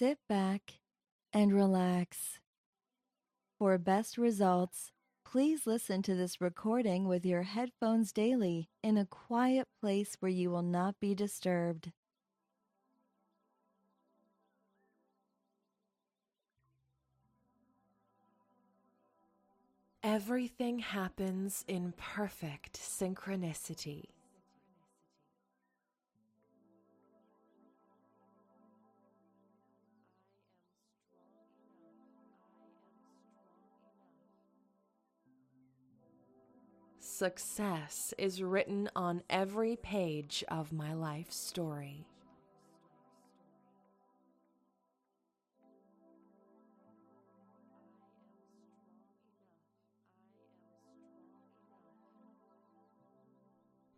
sit back and relax. For best results, please listen to this recording with your headphones daily in a quiet place where you will not be disturbed. Everything happens in perfect synchronicity. Success is written on every page of my life story.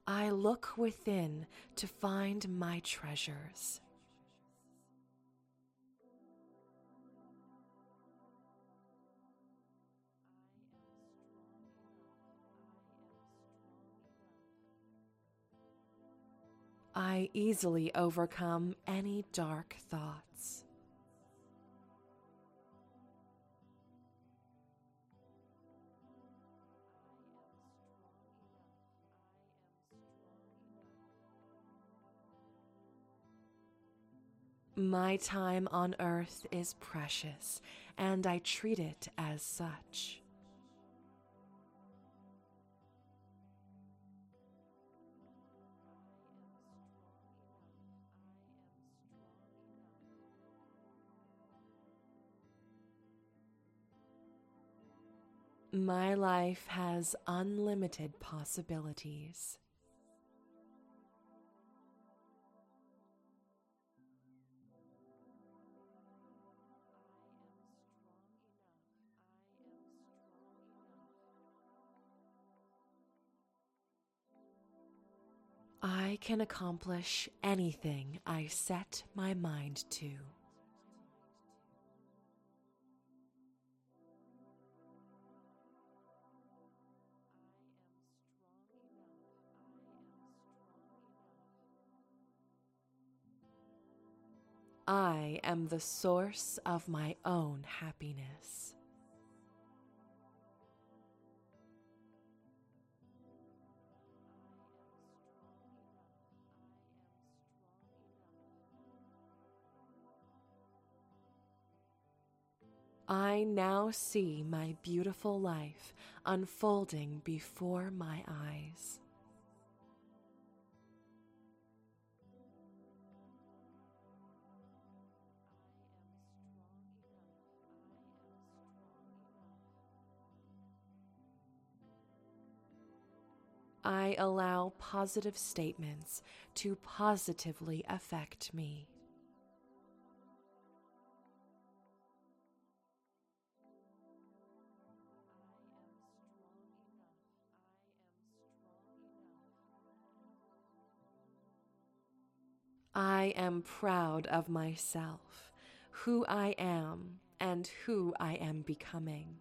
I look within to find my treasures. I easily overcome any dark thoughts. My time on earth is precious, and I treat it as such. My life has unlimited possibilities. I can accomplish anything I set my mind to. I am the source of my own happiness. I now see my beautiful life unfolding before my eyes. I allow positive statements to positively affect me. I am proud of myself, who I am, and who I am becoming.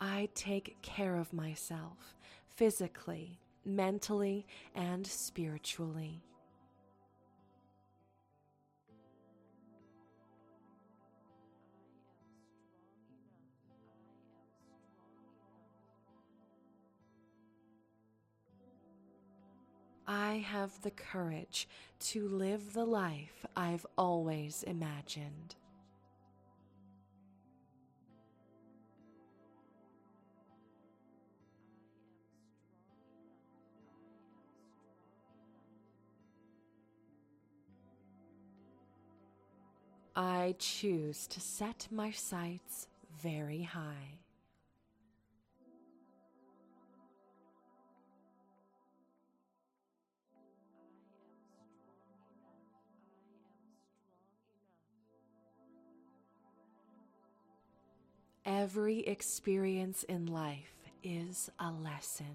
I take care of myself physically, mentally, and spiritually. I have the courage to live the life I've always imagined. I choose to set my sights very high. Every experience in life is a lesson.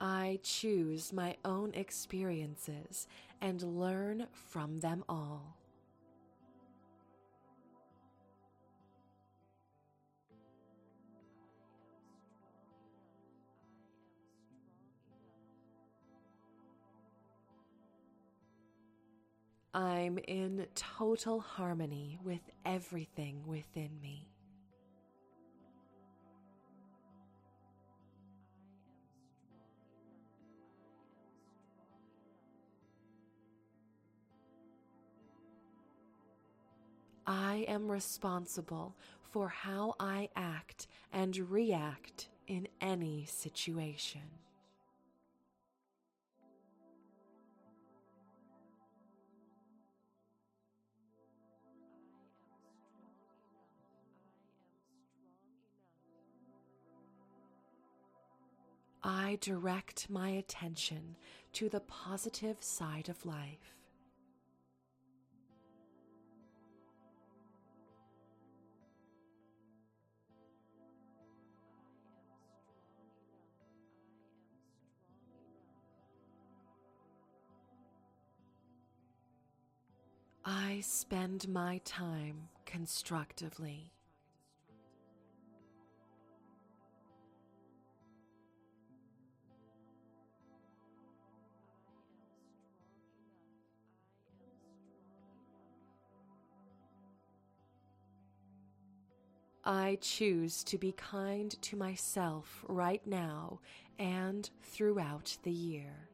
I choose my own experiences and learn from them all. I'm in total harmony with everything within me. I am responsible for how I act and react in any situation. I direct my attention to the positive side of life. I spend my time constructively. I choose to be kind to myself right now and throughout the year.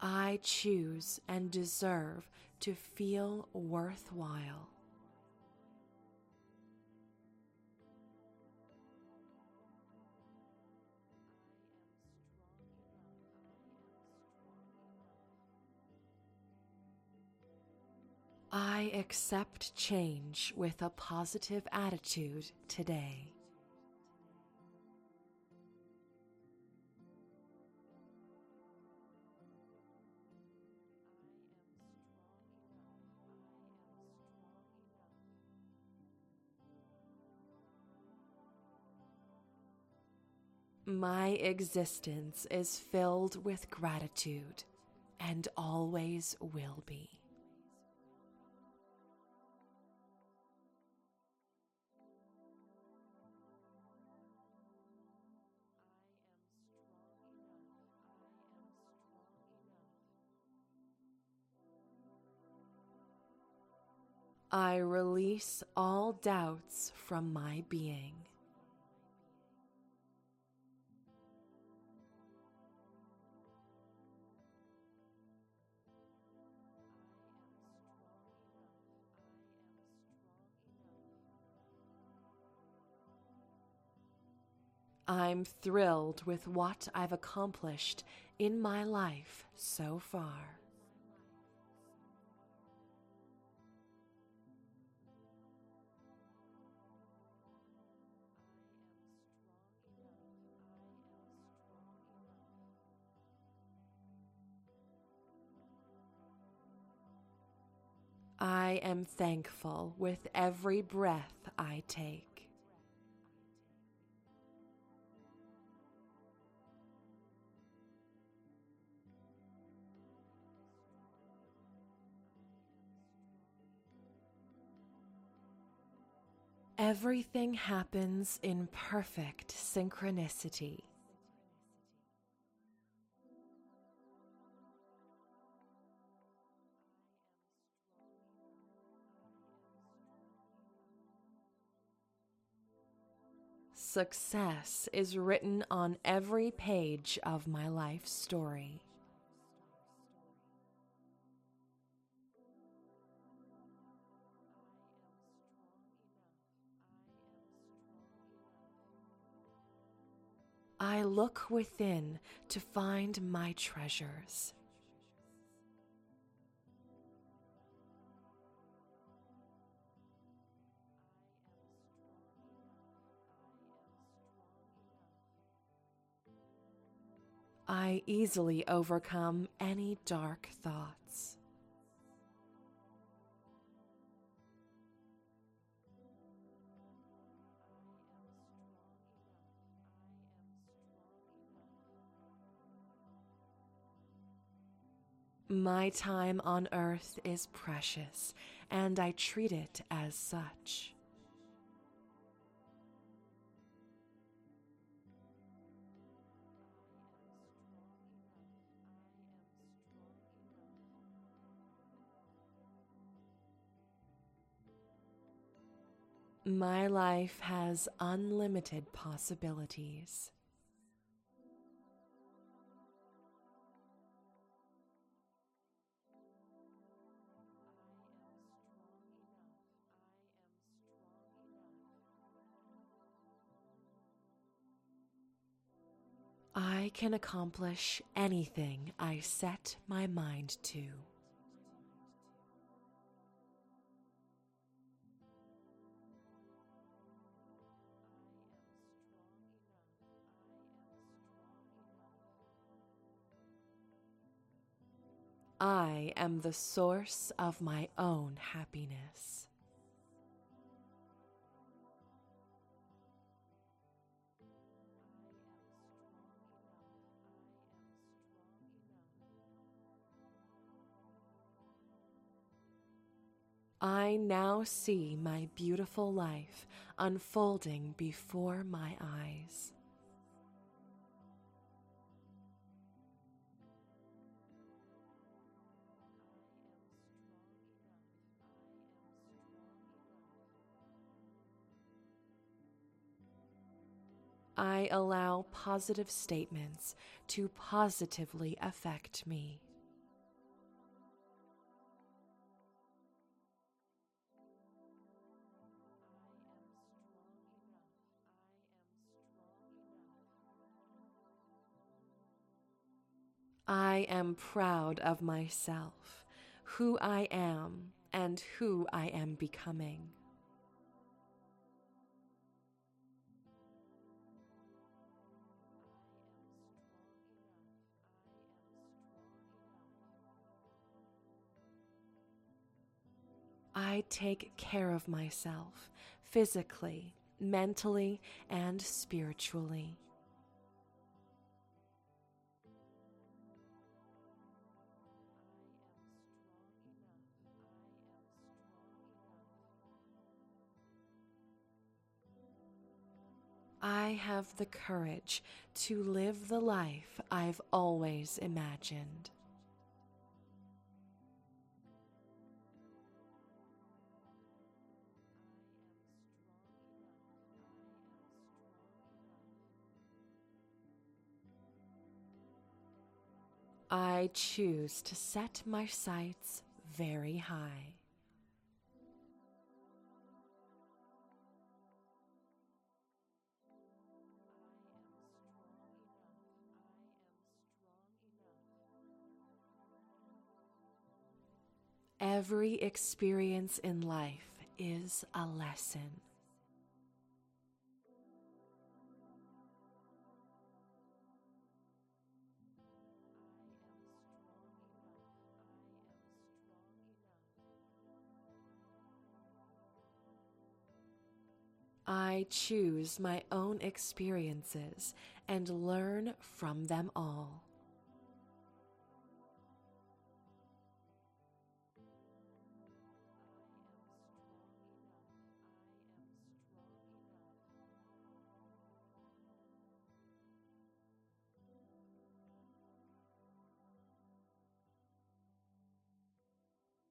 I choose and deserve to feel worthwhile. I accept change with a positive attitude today. My existence is filled with gratitude and always will be. I release all doubts from my being. I'm thrilled with what I've accomplished in my life so far. I am thankful with every breath I take. Everything happens in perfect synchronicity. Success is written on every page of my life story. I look within to find my treasures. I easily overcome any dark thoughts. My time on earth is precious, and I treat it as such. My life has unlimited possibilities. I can accomplish anything I set my mind to. I am the source of my own happiness. I now see my beautiful life unfolding before my eyes. I allow positive statements to positively affect me. I am proud of myself, who I am, and who I am becoming. I take care of myself physically, mentally, and spiritually. I have the courage to live the life I've always imagined. I choose to set my sights very high. Every experience in life is a lesson. I choose my own experiences and learn from them all.